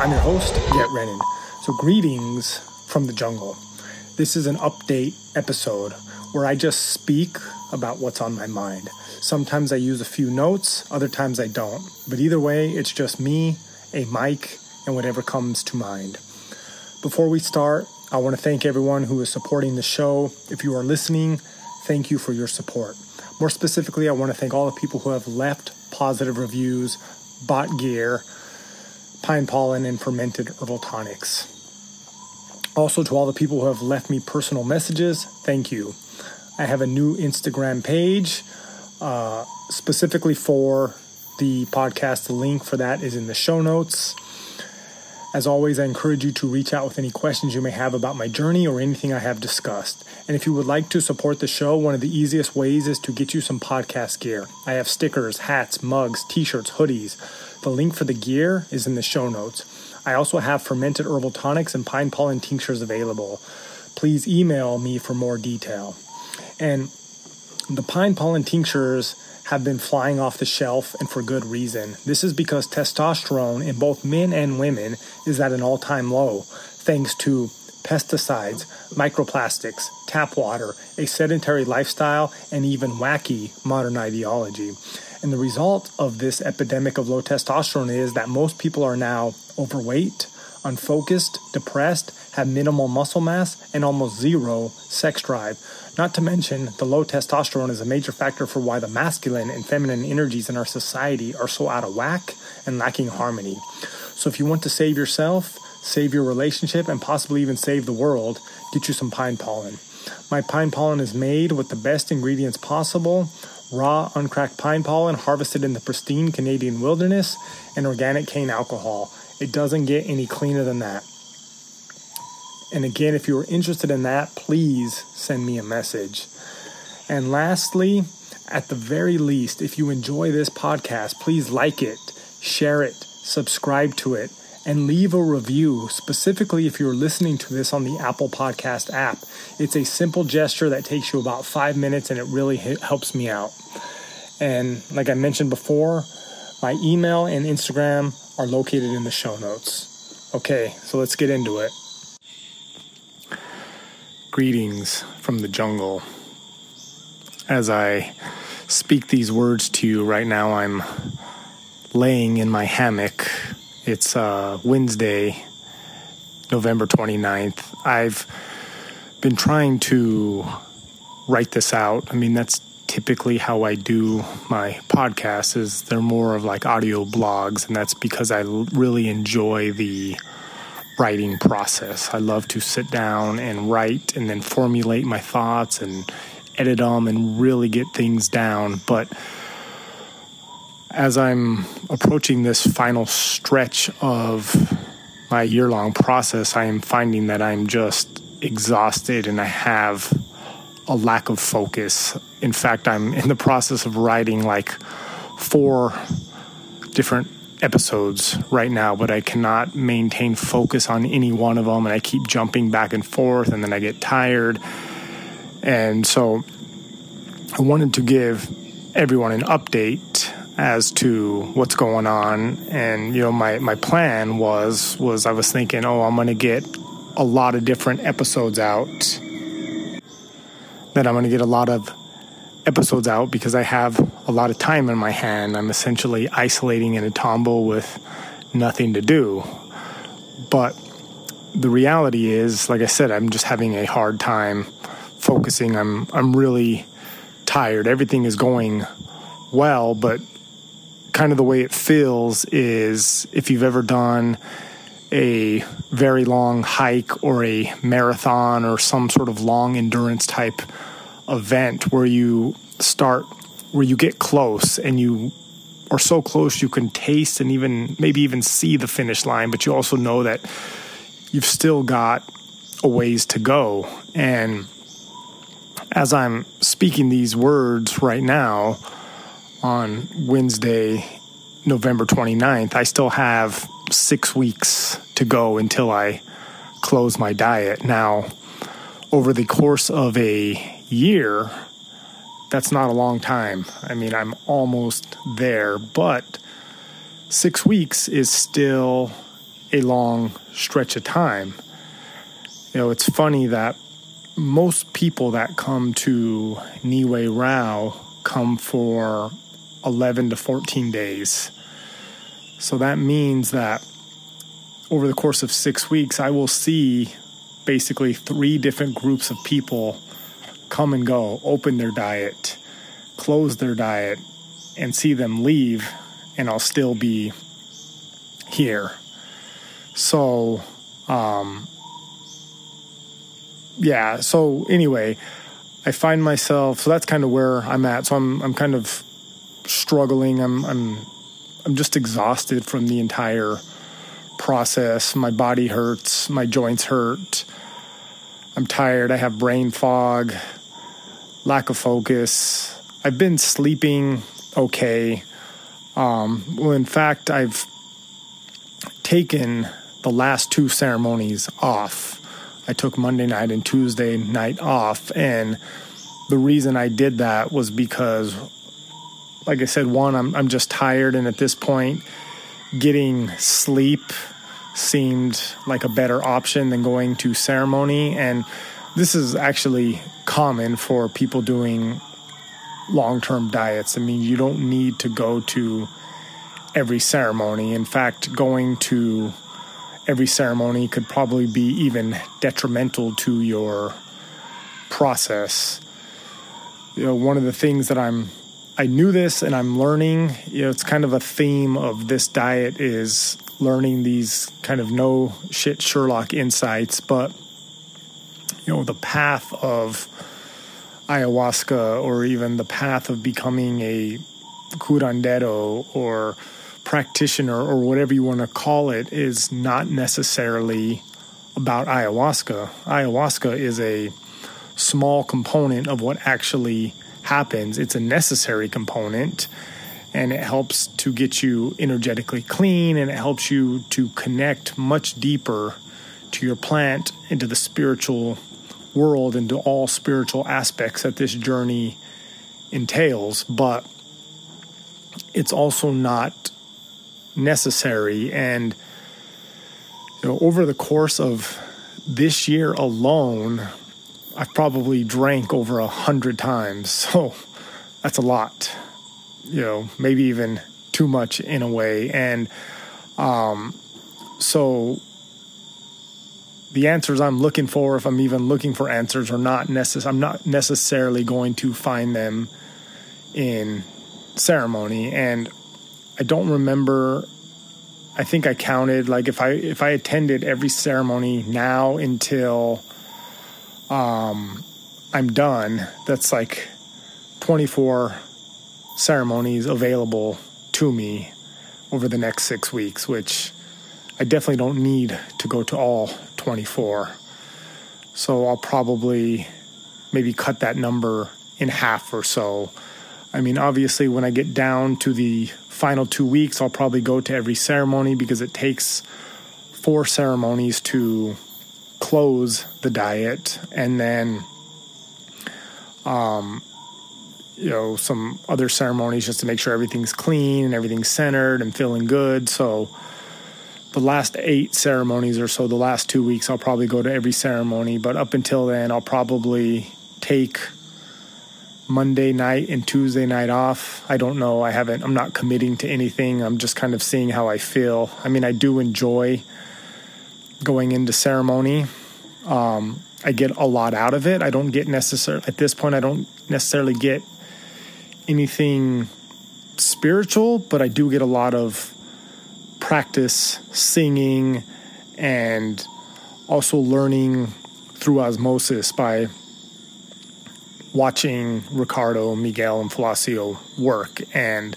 I'm your host, Garett Renon. So, greetings from the jungle. This is an update episode where I just speak about what's on my mind. Sometimes I use a few notes, other times I don't. But either way, it's just me, a mic, and whatever comes to mind. Before we start, I want to thank everyone who is supporting the show. If you are listening, thank you for your support. More specifically, I want to thank all the people who have left positive reviews, bought gear, pine pollen, and fermented herbal tonics. Also, to all the people who have left me personal messages, thank you. I have a new Instagram page uh, specifically for the podcast. The link for that is in the show notes. As always, I encourage you to reach out with any questions you may have about my journey or anything I have discussed. And if you would like to support the show, one of the easiest ways is to get you some podcast gear. I have stickers, hats, mugs, t shirts, hoodies. The link for the gear is in the show notes. I also have fermented herbal tonics and pine pollen tinctures available. Please email me for more detail. And the pine pollen tinctures have been flying off the shelf and for good reason. This is because testosterone in both men and women is at an all time low thanks to pesticides, microplastics, tap water, a sedentary lifestyle, and even wacky modern ideology. And the result of this epidemic of low testosterone is that most people are now overweight, unfocused, depressed, have minimal muscle mass, and almost zero sex drive. Not to mention, the low testosterone is a major factor for why the masculine and feminine energies in our society are so out of whack and lacking harmony. So, if you want to save yourself, save your relationship, and possibly even save the world, get you some pine pollen. My pine pollen is made with the best ingredients possible raw, uncracked pine pollen harvested in the pristine Canadian wilderness, and organic cane alcohol. It doesn't get any cleaner than that. And again, if you are interested in that, please send me a message. And lastly, at the very least, if you enjoy this podcast, please like it, share it, subscribe to it, and leave a review, specifically if you're listening to this on the Apple Podcast app. It's a simple gesture that takes you about five minutes and it really helps me out. And like I mentioned before, my email and Instagram are located in the show notes. Okay, so let's get into it. Greetings from the jungle. As I speak these words to you right now, I'm laying in my hammock. It's uh, Wednesday, November 29th. I've been trying to write this out. I mean, that's typically how I do my podcasts is they're more of like audio blogs and that's because I really enjoy the writing process. I love to sit down and write and then formulate my thoughts and edit them and really get things down. But as I'm approaching this final stretch of my year long process, I am finding that I'm just exhausted and I have a lack of focus. In fact, I'm in the process of writing like four different episodes right now, but I cannot maintain focus on any one of them. And I keep jumping back and forth, and then I get tired. And so I wanted to give everyone an update as to what's going on. And, you know, my, my plan was, was I was thinking, oh, I'm going to get a lot of different episodes out. That I'm going to get a lot of episodes out because I have a lot of time in my hand. I'm essentially isolating in a tambo with nothing to do. But the reality is, like I said, I'm just having a hard time focusing. I'm I'm really tired. Everything is going well, but kind of the way it feels is if you've ever done a very long hike or a marathon or some sort of long endurance type event where you start where you get close and you are so close you can taste and even maybe even see the finish line, but you also know that you've still got a ways to go. And as I'm speaking these words right now on Wednesday, November 29th, I still have six weeks to go until I close my diet. Now, over the course of a year, that's not a long time. I mean, I'm almost there, but six weeks is still a long stretch of time. You know, it's funny that most people that come to Nihue Rao come for 11 to 14 days. So that means that over the course of six weeks, I will see basically three different groups of people come and go, open their diet, close their diet, and see them leave, and I'll still be here. So, um, yeah. So anyway, I find myself. So that's kind of where I'm at. So I'm I'm kind of struggling. I'm I'm I'm just exhausted from the entire process. My body hurts. My joints hurt. I'm tired. I have brain fog, lack of focus. I've been sleeping okay. Um, well, in fact, I've taken the last two ceremonies off. I took Monday night and Tuesday night off. And the reason I did that was because, like I said, one, I'm, I'm just tired. And at this point, getting sleep seemed like a better option than going to ceremony. And this is actually common for people doing long term diets. I mean, you don't need to go to every ceremony. In fact, going to every ceremony could probably be even detrimental to your process. You know, one of the things that I'm I knew this and I'm learning, you know, it's kind of a theme of this diet is learning these kind of no shit Sherlock insights, but you know, the path of ayahuasca or even the path of becoming a curandero or practitioner or whatever you want to call it is not necessarily about ayahuasca. Ayahuasca is a small component of what actually happens. It's a necessary component and it helps to get you energetically clean and it helps you to connect much deeper to your plant into the spiritual world into all spiritual aspects that this journey entails but it's also not necessary and you know over the course of this year alone i've probably drank over a hundred times so that's a lot you know, maybe even too much in a way. And um, so the answers I'm looking for, if I'm even looking for answers, are not necess- I'm not necessarily going to find them in ceremony. And I don't remember. I think I counted like if I if I attended every ceremony now until um, I'm done. That's like 24 ceremonies available to me over the next six weeks, which I definitely don't need to go to all 24. So I'll probably maybe cut that number in half or so. I mean, obviously, when I get down to the final two weeks, I'll probably go to every ceremony because it takes four ceremonies to close the diet. And then um, you know some other ceremonies just to make sure everything's clean and everything's centered and feeling good. So the last eight ceremonies or so the last two weeks i'll probably go to every ceremony. But up until then i'll probably take monday night and tuesday night off. I don't know. I haven't i'm not committing to anything. I'm just kind of seeing how i feel. I mean i do enjoy going into ceremony um, i get a lot out of it i don't get necessarily at this point i don't necessarily get anything spiritual, but I do get a lot of practice singing and also learning through osmosis by watching Ricardo, Miguel, and Falacio work. And,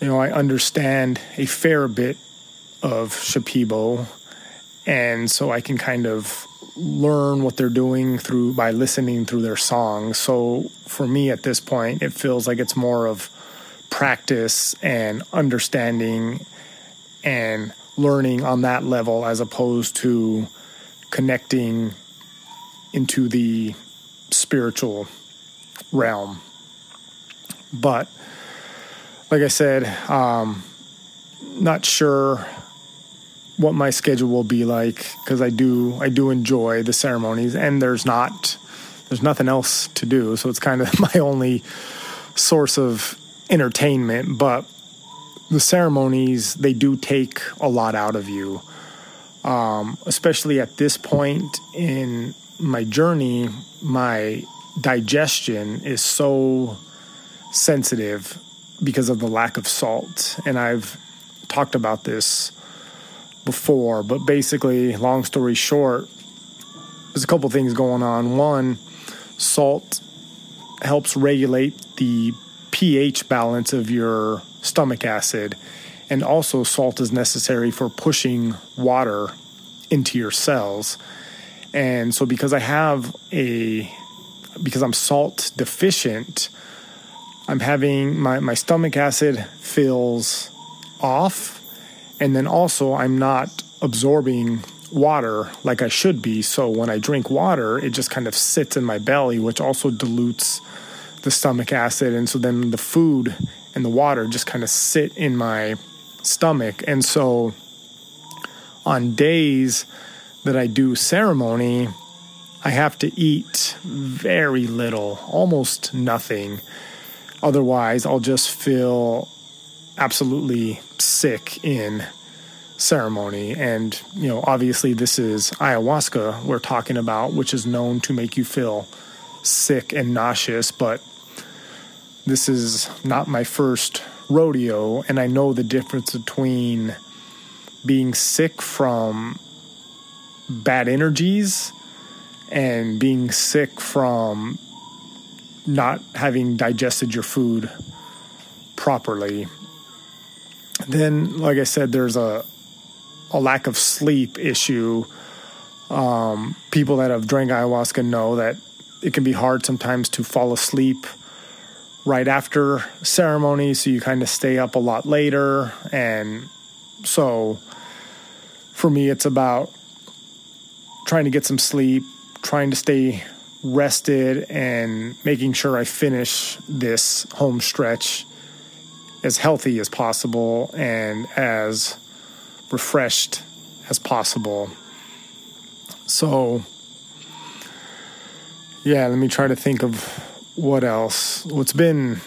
you know, I understand a fair bit of Shipibo. And so I can kind of learn what they're doing through by listening through their songs. So for me at this point, it feels like it's more of practice and understanding and learning on that level as opposed to connecting into the spiritual realm. But like I said, um, not sure what my schedule will be like because I do I do enjoy the ceremonies and there's not there's nothing else to do so it's kind of my only source of entertainment but the ceremonies they do take a lot out of you. Um, especially at this point in my journey my digestion is so sensitive because of the lack of salt and I've talked about this before, but basically, long story short, there's a couple things going on. One, salt helps regulate the pH balance of your stomach acid, and also salt is necessary for pushing water into your cells. And so, because I have a because I'm salt deficient, I'm having my, my stomach acid feels off and then also, I'm not absorbing water like I should be. So when I drink water, it just kind of sits in my belly, which also dilutes the stomach acid. And so then the food and the water just kind of sit in my stomach. And so on days that I do ceremony, I have to eat very little, almost nothing. Otherwise, I'll just feel absolutely sick in ceremony. And, you know, obviously, this is ayahuasca we're talking about, which is known to make you feel sick and nauseous. But this is not my first rodeo, and I know the difference between being sick from bad energies and being sick from not having digested your food properly then, like I said, there's a a lack of sleep issue. Um, people that have drank ayahuasca know that it can be hard sometimes to fall asleep right after ceremony, so you kind of stay up a lot later. And so, for me, it's about trying to get some sleep, trying to stay rested, and making sure I finish this home stretch as healthy as possible and as refreshed as possible. So, yeah, let me try to think of what else. What's been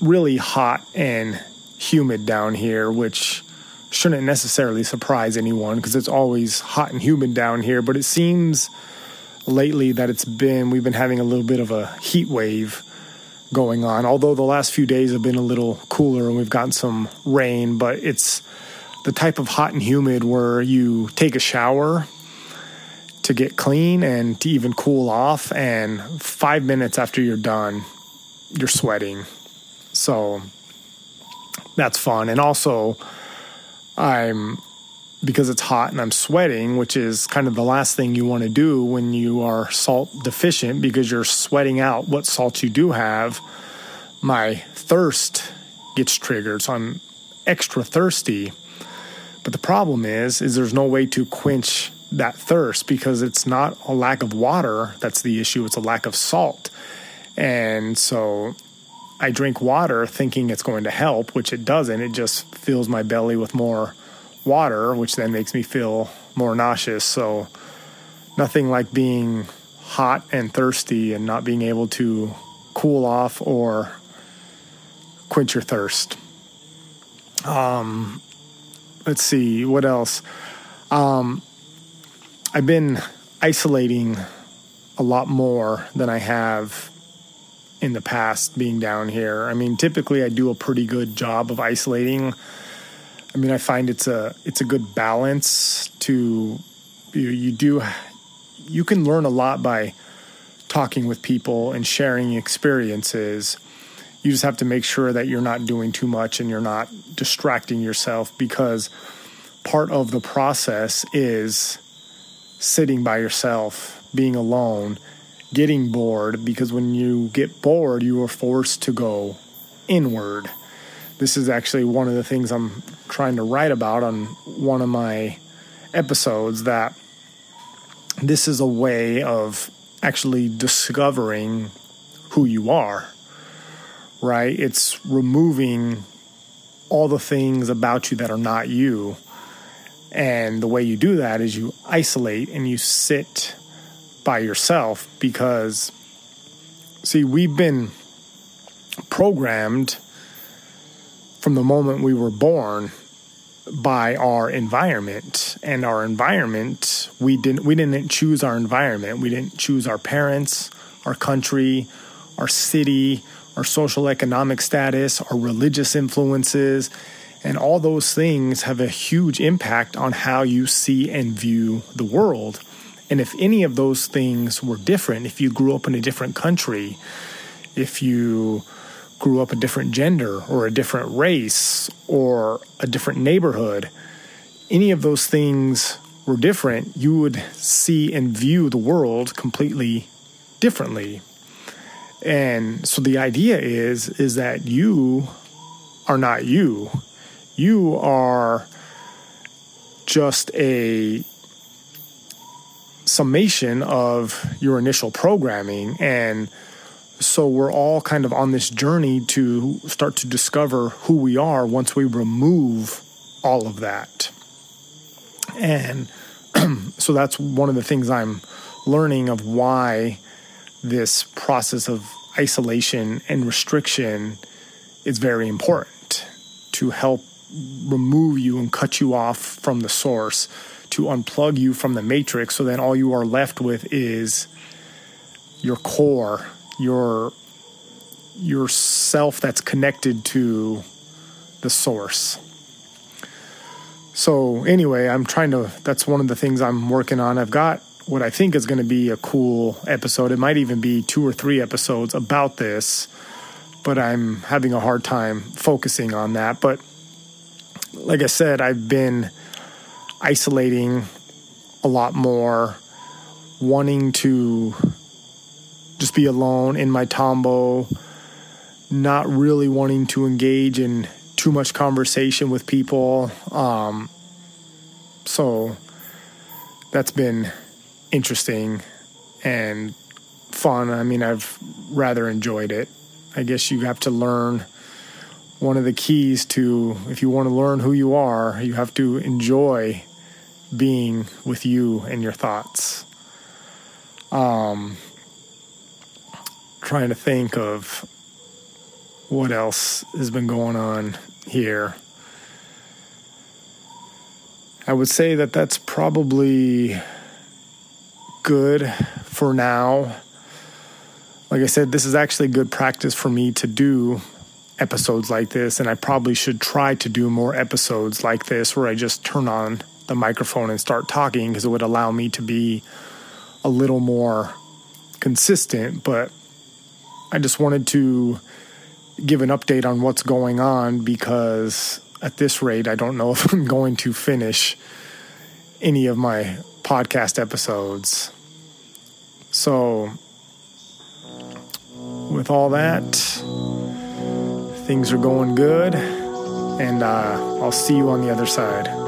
really hot and humid down here, which shouldn't necessarily surprise anyone because it's always hot and humid down here, but it seems lately that it's been, we've been having a little bit of a heat wave going on. Although the last few days have been a little cooler and we've gotten some rain, but it's the type of hot and humid where you take a shower to get clean and to even cool off, and five minutes after you're done, you're sweating. So that's fun. And also, I'm because it's hot and I'm sweating, which is kind of the last thing you want to do when you are salt deficient because you're sweating out what salt you do have. My thirst gets triggered, so I'm extra thirsty. But the problem is is there's no way to quench that thirst because it's not a lack of water that's the issue, it's a lack of salt. And so I drink water thinking it's going to help, which it doesn't. It just fills my belly with more water, which then makes me feel more nauseous. So, nothing like being hot and thirsty and not being able to cool off or quench your thirst. Um, let's see, what else? Um, I've been isolating a lot more than I have in the past being down here. I mean, typically I do a pretty good job of isolating I mean, I find it's a it's a good balance to you, you do you can learn a lot by talking with people and sharing experiences. You just have to make sure that you're not doing too much and you're not distracting yourself because part of the process is sitting by yourself, being alone, getting bored because when you get bored, you are forced to go inward this is actually one of the things I'm trying to write about on one of my episodes that this is a way of actually discovering who you are, right? It's removing all the things about you that are not you. And the way you do that is you isolate and you sit by yourself because, see, we've been programmed from the moment we were born by our environment. And our environment we didn't we didn't choose our environment. We didn't choose our parents our country our city our social economic status our religious influences. And all those things have a huge impact on how you see and view the world. And if any of those things were different if you grew up in a different country if you grew up a different gender or a different race or a different neighborhood, any of those things were different, you would see and view the world completely differently. And so the idea is is that you are not you. You are just a summation of your initial programming and so we're all kind of on this journey to start to discover who we are once we remove all of that. And so that's one of the things I'm learning of why this process of isolation and restriction is very important to help remove you and cut you off from the source, to unplug you from the matrix, so then all you are left with is your core your yourself that's connected to the source. So anyway, I'm trying to that's one of the things I'm working on. I've got what I think is going to be a cool episode. It might even be two or three episodes about this, but I'm having a hard time focusing on that. But like I said, I've been isolating a lot more, wanting to just be alone in my tambo, not really wanting to engage in too much conversation with people. Um, so that's been interesting and fun. I mean, I've rather enjoyed it. I guess you have to learn one of the keys to, if you want to learn who you are, you have to enjoy being with you and your thoughts. Um, trying to think of what else has been going on here. I would say that that's probably good for now. Like I said, this is actually good practice for me to do episodes like this, and I probably should try to do more episodes like this where I just turn on the microphone and start talking because it would allow me to be a little more consistent. But I just wanted to give an update on what's going on because at this rate, I don't know if I'm going to finish any of my podcast episodes. So, with all that, things are going good, and uh, I'll see you on the other side.